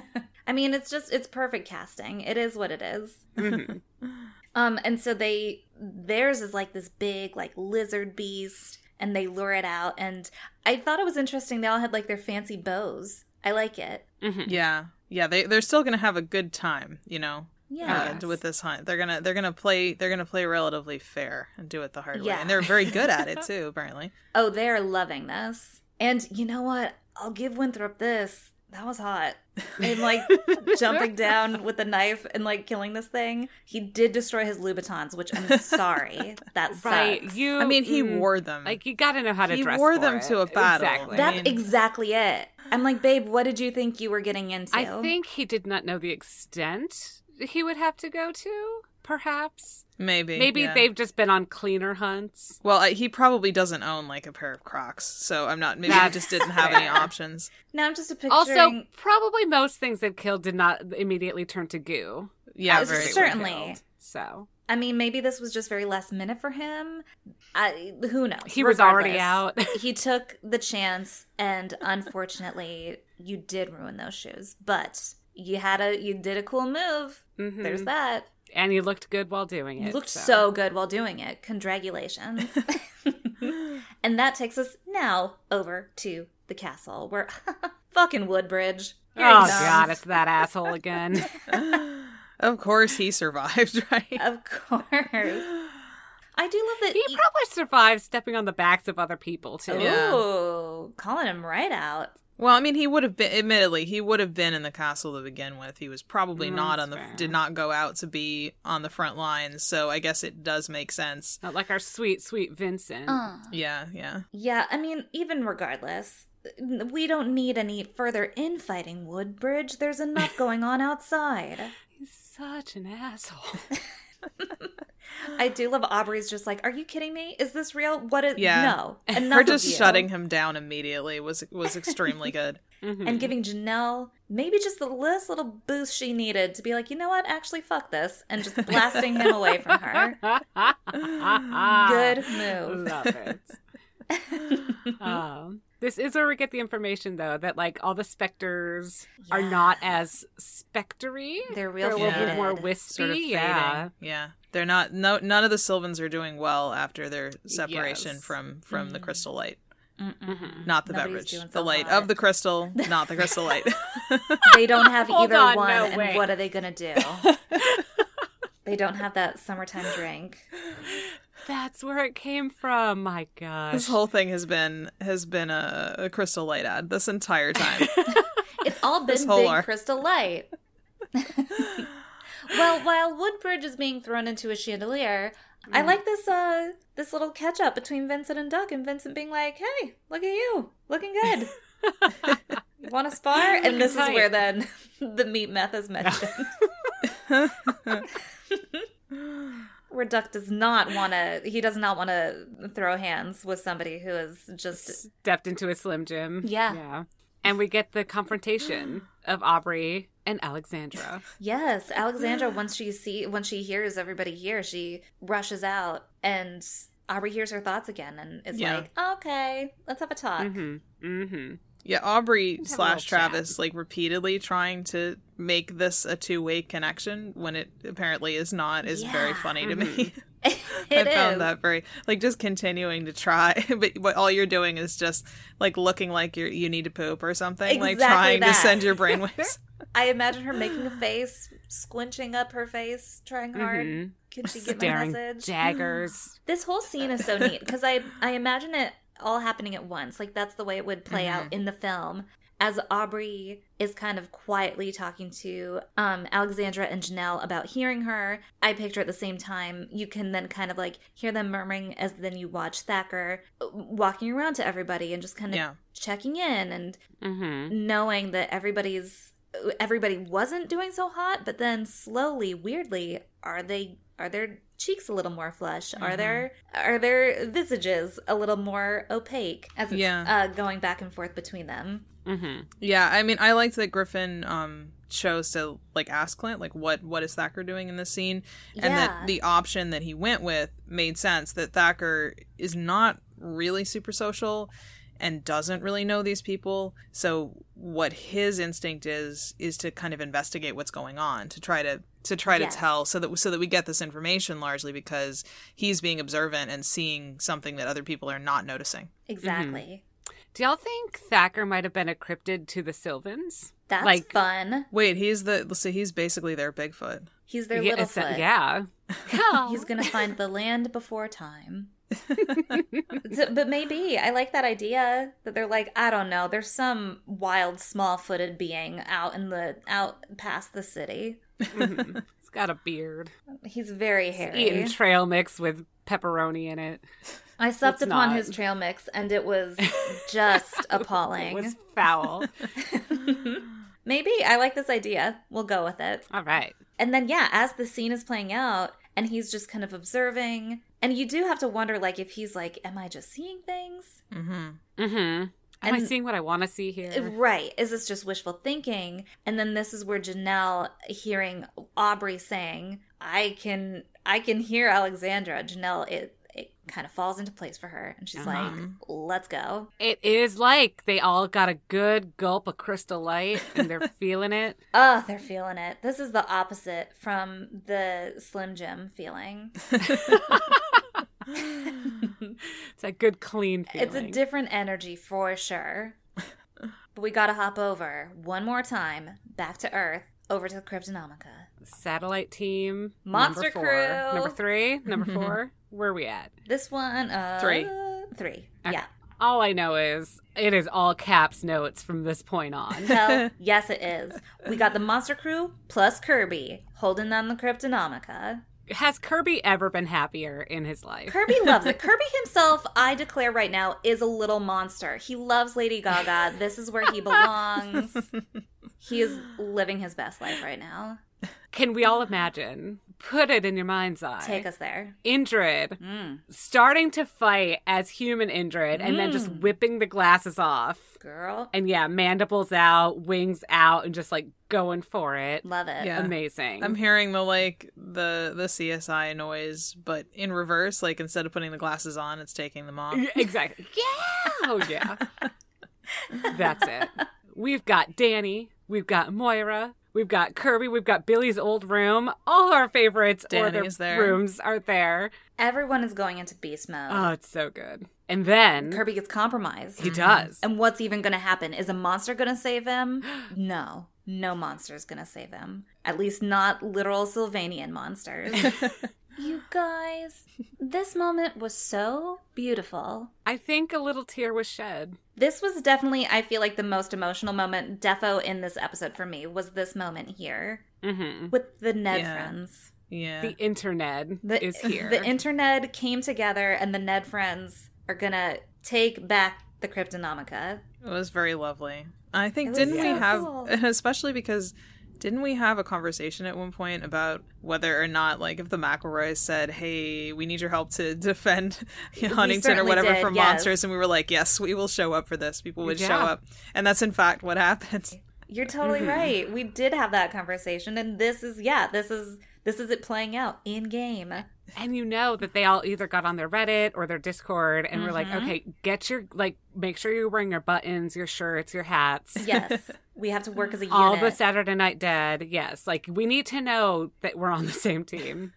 I mean, it's just it's perfect casting. It is what it is. Mhm. Um, and so they theirs is like this big like lizard beast, and they lure it out. And I thought it was interesting. They all had like their fancy bows. I like it. Mhm. yeah, yeah. They they're still gonna have a good time, you know, Yeah. uh, with this hunt. They're gonna they're gonna play they're gonna play relatively fair and do it the hard way, and they're very good at it too. Apparently, Oh, they're loving this. And you know what? I'll give Winthrop this. That was hot. And like jumping down with a knife and like killing this thing. He did destroy his Louboutins, which I'm sorry. That sucks. Right. You. I mean, he mm, wore them. Like you got to know how to He dress. He wore for them it. to a battle. Exactly. I That's mean- exactly it. I'm like, babe, what did you think you were getting into? I think he did not know the extent he would have to go to. perhaps. Maybe. Maybe yeah. they've just been on cleaner hunts. Well, I, he probably doesn't own like a pair of Crocs, so I'm not. Maybe he just didn't have any options. Now I'm just a picturing. Also, probably most things they've killed did not immediately turn to goo. Yeah, very certainly. killed. So I mean, maybe this was just very last minute for him. I, who knows? he was already out. he took the chance, and unfortunately, you did ruin those shoes. But you had a, you did a cool move. Mhm. There's that. and you looked good while doing it. You looked so good while doing it. Congratulations. and that takes us now over to the castle, where fucking Woodbridge. Oh god, it's that asshole again. Of course, he survived, right? Of course. I do love that. he probably survived stepping on the backs of other people too. Yeah. Ooh, calling him right out. Well, I mean, he would have been. Admittedly, he would have been in the castle to begin with. He was probably Mm, not on the. fair. Did not go out to be on the front lines. So I guess it does make sense. Not like our sweet, sweet Vincent. Uh, Yeah, yeah. yeah, I mean, even regardless, we don't need any further infighting, Woodbridge. There's enough going on outside. He's such an asshole. I do love Aubrey's just like, are you kidding me? Is this real? What is Yeah. no? And Her just shutting him down immediately was was extremely good. Mhm. and giving Janelle maybe just the last little boost she needed to be like, you know what, actually fuck this, and just blasting him away from her. Good move. Love it. um, this is where we get the information, though, that like all the specters are not as spectery. They're real They're a little bit more wispy. Sort of yeah. Yeah. They're not no none of the Sylvans are doing well after their separation Yes. from from the crystal light. Mm-mm. Mm-hmm. Not the Nobody's beverage. doing The light hot. of the crystal, not the crystal light. They don't have Hold either on, one, no, and wait. what are they gonna do? they don't have that summertime drink. That's where it came from. My gosh. this whole thing has been has been a, a crystal light ad this entire time. It's all This been whole big arc. crystal light. well, while Woodbridge is being thrown into a chandelier, I like this uh this little catch up between Vincent and Duck, and Vincent being like, "Hey, look at you, looking good. Want to spar?" And this is where then the meat meth is mentioned. Where Duck does not want to. He does not want to throw hands with somebody who is just Stepped into a Slim Jim. Yeah. Yeah. And we get the confrontation of Aubrey and Alexandra. Yes, Alexandra. Once she see, once she hears everybody here, she rushes out, and Aubrey hears her thoughts again, and is Yeah. like, "Okay, let's have a talk." Mm-hmm. Mm-hmm. Yeah, Aubrey slash little chat. Travis like repeatedly trying to make this a two way connection when it apparently is not is very Yeah. funny to me. It I is. found that very like just continuing to try, but what all you're doing is just like looking like you you need to poop or something, like Exactly trying to send your brainwaves. I imagine her making a face, squinching up her face, trying hard. Mhm. Can she get my Staring message? daggers. This whole scene is so neat because I I imagine it all happening at once. Like that's the way it would play Mm-hmm. out in the film. As Aubrey is kind of quietly talking to um, Alexandra and Janelle about hearing her, I picture at the same time you can then kind of like hear them murmuring as then you watch Thacker uh, walking around to everybody and just kind of Yeah. checking in and Mm-hmm. knowing that everybody's everybody wasn't doing so hot but then slowly weirdly are they are their cheeks a little more flush are Mm-hmm. their are their visages a little more opaque as it's Yeah. uh, going back and forth between them Mm-hmm. Yeah, I mean, I liked that Griffin um chose to like ask Clint like what what is Thacker doing in this scene, and Yeah. that the option that he went with made sense. That Thacker is not really super social and doesn't really know these people. So what his instinct is is to kind of investigate what's going on to try to to try Yes. to tell so that so that we get this information largely because he's being observant and seeing something that other people are not noticing. exactly mm-hmm. Do y'all think Thacker might have been a cryptid to the Sylvans? that's Like- fun Wait, he's the so he's basically their Bigfoot. he's their yeah, little it's a- foot yeah. he's gonna find the land before time So- but maybe I like that idea that they're like I don't know. There's some wild, small-footed being out in the out past the city. Mhm. He's got a beard. He's very hairy. He's Eating trail mix with pepperoni in it. I supped Let's upon not. his trail mix, and it was just It appalling. was foul. maybe I like this idea. We'll go with it. All right. And then, yeah, as the scene is playing out, and he's just kind of observing. And you do have to wonder, like, if he's like, Am I just seeing things? Mm-hmm. Mm-hmm. Am I seeing what I want to see here? Right. Is this just wishful thinking? And then this is where Janelle hearing Aubrey saying, I can I can hear Alexandra. Janelle it it kind of falls into place for her and she's like, uh-huh. let's go. It is like they all got a good gulp of crystal light and they're feeling it. Oh, they're feeling it. This is the opposite from the Slim Jim feeling. It's a good clean feeling. It's a different energy for sure. but we gotta hop over one more time back to Earth, over to the Cryptonomica. Satellite team. Monster number four. Crew. Number three. Number four. Where are we at? This one, uh, Three. three. Okay. Yeah. All I know is it is all caps notes from this point on. Hell, yes, it is. We got the Monster Crew plus Kirby holding down the Cryptonomica. Has Kirby ever been happier in his life? Kirby loves it. Kirby himself, I declare right now, is a little monster. He loves Lady Gaga. This is where he belongs. He is living his best life right now. Can we all imagine? Put it in your mind's eye. Take us there. Indrid Mm. starting to fight as human Indrid and then just Mm. whipping the glasses off. Girl, And yeah, mandibles out, wings out, and just like going for it. love it. Yeah. Amazing. I'm hearing the like the the CSI noise, but in reverse. Like instead of putting the glasses on, it's taking them off. Exactly. Yeah. Oh yeah. That's it. We've got Dani. We've got Moira. We've got Kirby. We've got Billy's old room. All our favorites or their there. rooms are there. Everyone is going into beast mode. Oh, it's so good. And then Kirby gets compromised. he does. And what's even going to happen? Is a monster going to save him? No. No monster is going to save him. At least not literal Sylvanian monsters. you guys, this moment was so beautiful. I think a little tear was shed. This was definitely, I feel like, the most emotional moment, defo, in this episode for me, was this moment here hmm with the Ned Yeah. friends. Yeah. The internet The, is here. The internet came together, and the Ned friends are going to take back the Cryptonomica. It was very lovely. I think It didn't we so have cool. especially because didn't we have a conversation at one point about whether or not like if the McElroys said, "Hey, we need your help to defend Huntington or whatever did, from yes. monsters," and we were like, "Yes, we will show up for this." People would show up, and that's in fact what happened. You're totally Mm-hmm. right. We did have that conversation, and this is yeah, this is this is it playing out in game. And you know that they all either got on their Reddit or their Discord and were like, Mhm. okay, get your, like, make sure you're wearing your buttons, your shirts, your hats. Yes, we have to work as a unit. All the Saturday Night Dead. Yes. Like, we need to know that we're on the same team.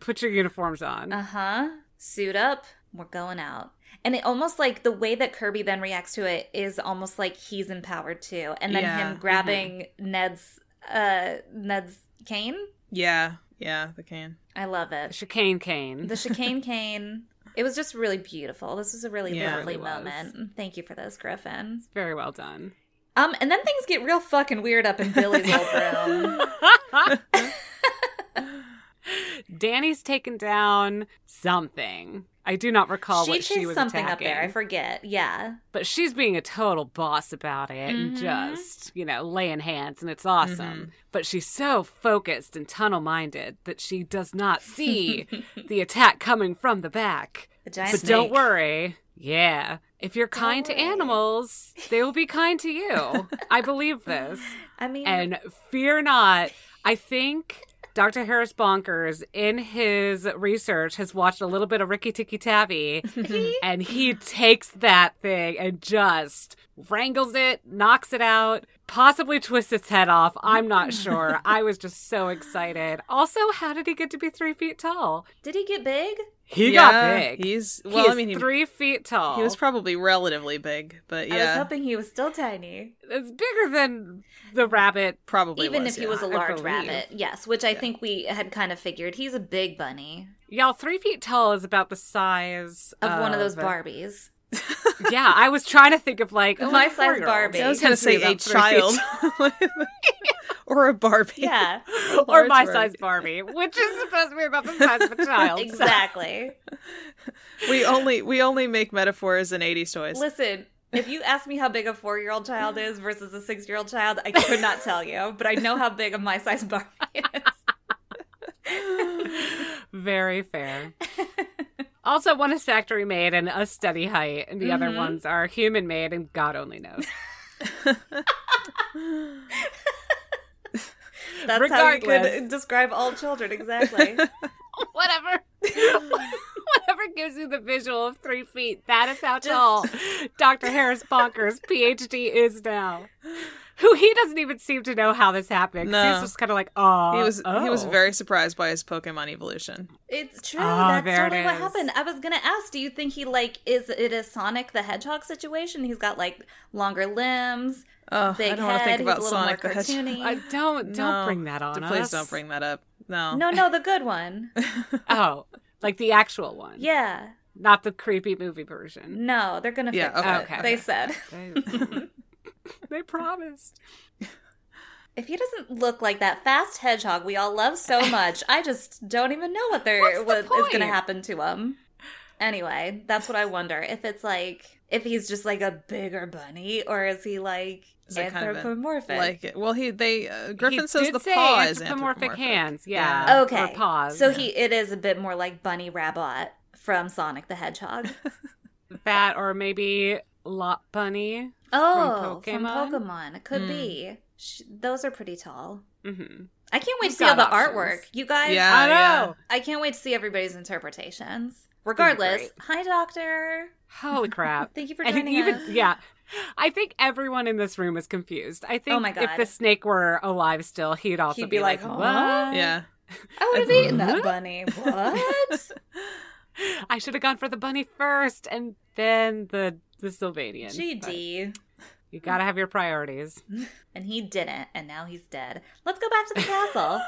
Put your uniforms on. Uh huh. Suit up. We're going out. And it almost like the way that Kirby then reacts to it is almost like he's empowered too. And then Yeah. him grabbing Ned's uh Ned's cane. Yeah, yeah, the cane. I love it. Chicane cane. The chicane cane. It was just really beautiful. This was a really Yeah, lovely really moment. Thank you for this, Griffin. Very well done. Um, and then things get real fucking weird up in Billy's old room. Dani's taken down something. I do not recall she what she was something attacking. up there. I forget. Yeah. but she's being a total boss about it and Mhm. just you know laying hands and it's awesome but she's so focused and tunnel minded that she does not see the attack coming from the back The giant but snake. don't worry yeah if you're kind to worry. animals they will be kind to you i believe this I mean, and fear not i think Dr. Harris Bonkers, in his research, has watched a little bit of Rikki Tikki Tavi, and he takes that thing and just wrangles it, knocks it out, possibly twist its head off. I'm not sure. I was just so excited. Also, how did he get to be three feet tall? did he get big? He yeah, got big. He's He well. I mean, he, three feet tall. he was probably relatively big, but yeah. I was hoping he was still tiny. it's bigger than the rabbit. probably Even was, if he was a large rabbit. Yes, which I think we had kind of figured. He's a big bunny Y'all, three feet tall is about the size of one of those Barbies. Yeah, I was trying to think of like oh, a My little size. Barbie. I was going to Tends to be say a about three feet child or a Barbie. Yeah, or Large my Barbie. size Barbie, which is supposed to be about the size of a child. exactly. We only we only make metaphors in 80s toys. Listen, if you ask me how big a four year old child is versus a six year old child, I could not tell you, but I know how big a my size Barbie is. Very fair. Also, one is factory made and a steady height, and the other Mhm. ones are human made and God only knows. That's how you could describe all children exactly. Whatever. Whatever gives you the visual of three feet, that is how tall Dr. Harris Bonkers, PhD, is now. Who he doesn't even seem to know how this happened. No. He's just kind of like, oh. he was he was oh." very surprised by his Pokemon evolution. It's true. Ah, That's there it totally what is. happened. I was gonna ask, do you think he like is it a Sonic the Hedgehog situation? He's got like longer limbs, Oh, big I don't head. want to think he's about a little Sonic the more Hedgehog. cartoony. I don't don't No. bring that on Please us. don't bring that up. No. No, no, the good one. Oh, like the actual one, Yeah. not the creepy movie version. No, they're gonna Yeah, fix okay, it. okay. They said. They, they promised. If he doesn't look like that fast hedgehog we all love so much, I just don't even know what they're What's the what is going to happen to him. Anyway, that's what I wonder. If it's like if he's just like a bigger bunny or is he like Is it kind of a- anthropomorphic? Like it. Well, he they uh, Griffin He says did the say paw is anthropomorphic anthropomorphic. hands. Yeah. Yeah. okay. Or paws. So he it is a bit more like Bunnie Rabbot from Sonic the Hedgehog. that or maybe Lot Bunny. Oh, from Pokemon? Pokemon. It could Hmm. be. Sh- those are pretty tall. hmm I can't wait You've to see all the options. artwork. You guys, Yeah, I yeah. know. I can't wait to see everybody's interpretations. Regardless, hi doctor. Holy crap. Thank you for And joining even us. yeah, I think everyone in this room is confused. I oh think Oh my if the snake were alive still, he'd also He'd be like, "Huh?" "What?" Yeah. I would have eaten that bunny. What? I should have gone for the bunny first, and then the the Sylvanian. GD. You gotta have your priorities. And he didn't, and now he's dead. Let's go back to the castle.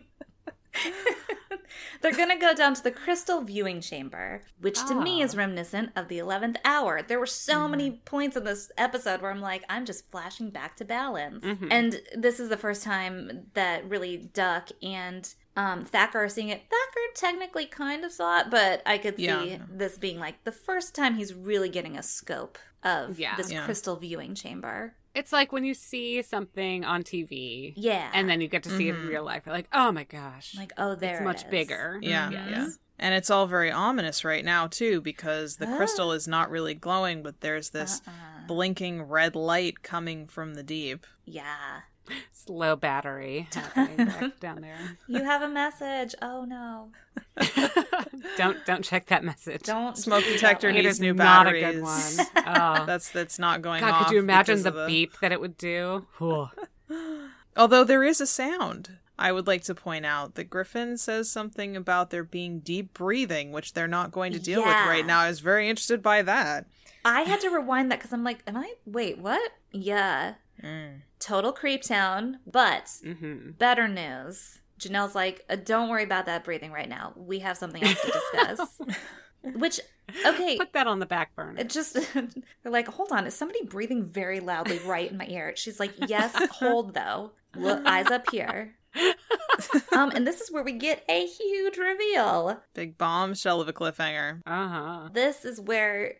They're gonna go down to the crystal viewing chamber, which to me Ah. is reminiscent of the 11th hour. There were so many points in this episode where I'm like, I'm just flashing back to balance. Mhm. And this is the first time that really Duck and um, Thacker are seeing it. Thacker technically kind of saw it, but I could see Yeah. this being like the first time he's really getting a scope of Yeah. this Yeah. crystal viewing chamber. It's like when you see something on TV, Yeah. and then you get to see it in Mhm. real life. You're like, oh my gosh, like, oh, there it's it much is. bigger. Yeah, Mhm. yeah. And it's all very ominous right now too because the Ah. crystal is not really glowing, but there's this Uh-uh. blinking red light coming from the deep. Yeah. Slow battery happening down there. You have a message. Oh no. don't don't check that message. Don't Smoke detector one. It needs is new not a batteries. good one. Oh. That's that's not going God, off. could you imagine because the, beep that it would do? Although there is a sound. I would like to point out that Griffin says something about there being deep breathing, which they're not going to deal Yeah. with right now. I was very interested by that. I had to rewind that because I'm like, am I? Wait, what? Yeah. Mm. Total creep town, but hmm better news. Janelle's like, uh, don't worry about that breathing right now. We have something else to discuss. Which, okay, Put that on the back burner. it just they're like, hold on, is somebody breathing very loudly right in my ear? She's like, yes, hold though. Look, eyes up here. um, and this is where we get a huge reveal. Big bombshell of a cliffhanger. Uh huh. This is where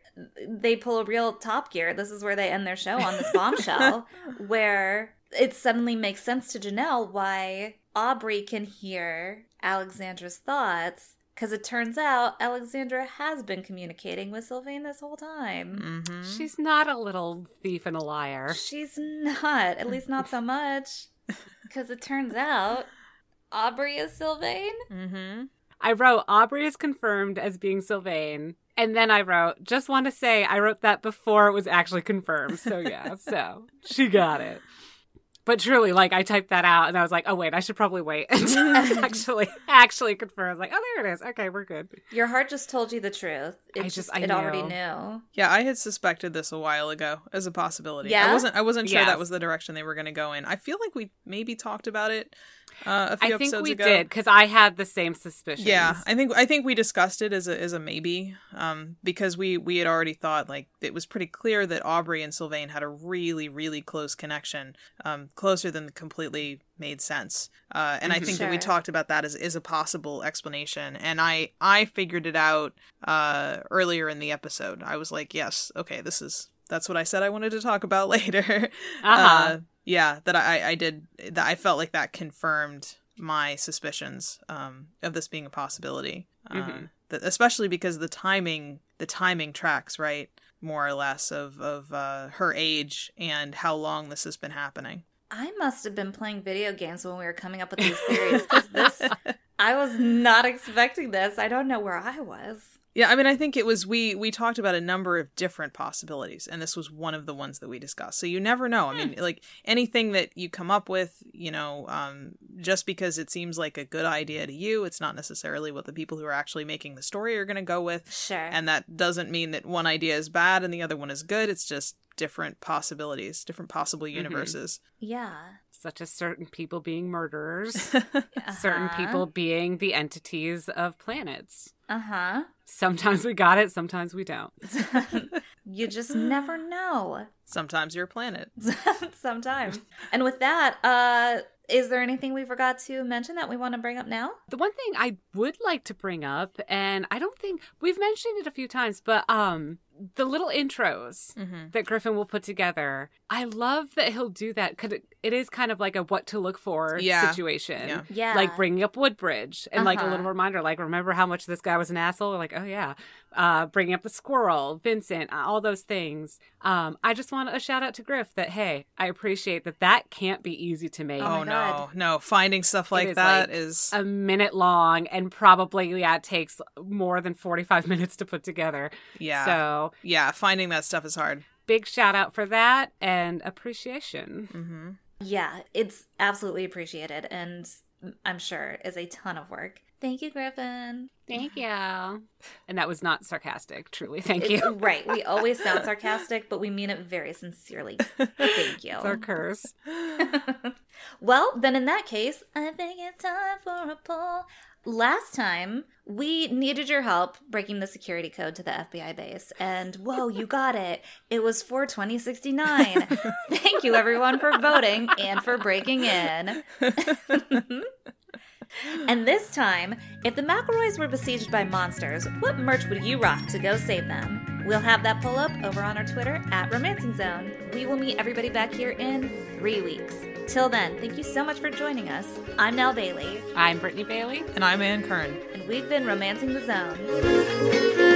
they pull a real Top Gear. This is where they end their show on this bombshell, where it suddenly makes sense to Janelle why Aubrey can hear Alexandra's thoughts. Because it turns out Alexandra has been communicating with Sylvain this whole time. hmm She's not a little thief and a liar. She's not, at least not so much. Because it turns out Aubrey is Sylvain. hmm I wrote Aubrey is confirmed as being Sylvain. And then I wrote, just want to say, I wrote that before it was actually confirmed. So yeah, so she got it. But truly, like I typed that out and I was like, oh wait, I should probably wait until it's actually actually confirm. I was like, oh there it is. Okay, we're good. Your heart just told you the truth. It I just, just- I it already knew. knew. Yeah, I had suspected this a while ago as a possibility. Yeah? I wasn't. I wasn't sure Yes. that was the direction they were going to go in. I feel like we maybe talked about it uh, a few I think we ago. did because I had the same suspicion. Yeah, I think I think we discussed it as a as a maybe, um, because we we had already thought like it was pretty clear that Aubrey and Sylvain had a really really close connection, um, closer than completely made sense. Uh, and I think that we talked about that as is a possible explanation. And I I figured it out uh, earlier in the episode. I was like, yes, okay, this is that's what I said I wanted to talk about later. Uh-huh. Uh, yeah, that I I did that I felt like that confirmed my suspicions um, of this being a possibility. Uh, Mhm. that especially because the timing, the timing tracks right more or less of of uh, her age and how long this has been happening. I must have been playing video games when we were coming up with these theories because this, I was not expecting this. I don't know where I was. Yeah, I mean, I think it was we we talked about a number of different possibilities, and this was one of the ones that we discussed. So you never know. I mean, like anything that you come up with, you know, um, just because it seems like a good idea to you, it's not necessarily what the people who are actually making the story are going to go with, Sure. and that doesn't mean that one idea is bad and the other one is good. It's just different possibilities, different possible universes. yeah. Such as certain people being murderers, Uh-huh. certain people being the entities of planets. Uh huh. Sometimes we got it, sometimes we don't. you just never know. Sometimes you're a planet. Sometimes. And with that, uh, is there anything we forgot to mention that we want to bring up now? The one thing I would like to bring up, and I don't think we've mentioned it a few times, but um, the little intros Mm-hmm. that Griffin will put together. I love that he'll do that because it, it is kind of like a what to look for Yeah. situation. Yeah. Yeah. Like bringing up Woodbridge and like a Uh-huh. little reminder, like remember how much this guy was an asshole? Like, oh yeah, uh, bringing up the squirrel, Vincent, uh, all those things. Um, I just want a shout out to Griff that hey, I appreciate that that can't be easy to make. Oh my Oh, no, no! Finding stuff like is that like is a minute long and probably yeah it takes more than 45 minutes to put together yeah, so yeah. Finding that stuff is hard. big shout out for that and appreciation Mm-hmm. Yeah, it's absolutely appreciated and I'm sure is a ton of work. Thank you, Griffin. thank you and that was not sarcastic truly thank you right. We always sound sarcastic, but we mean it very sincerely. Thank you. it's our curse well, then in that case, I think it's time for a poll. Last time, we needed your help breaking the security code to the FBI base. And whoa, you got it. It was for 2069. Thank you, everyone, for voting and for breaking in. and this time, if the McElroys were besieged by monsters, what merch would you rock to go save them? We'll have that pull up over on our Twitter at Romancing Zone. We will meet everybody back here in three weeks. Till then, thank you so much for joining us. I'm Nell Bailey, i'm brittany bailey And I'm Ann Kern. and we've been Romancing the Zone.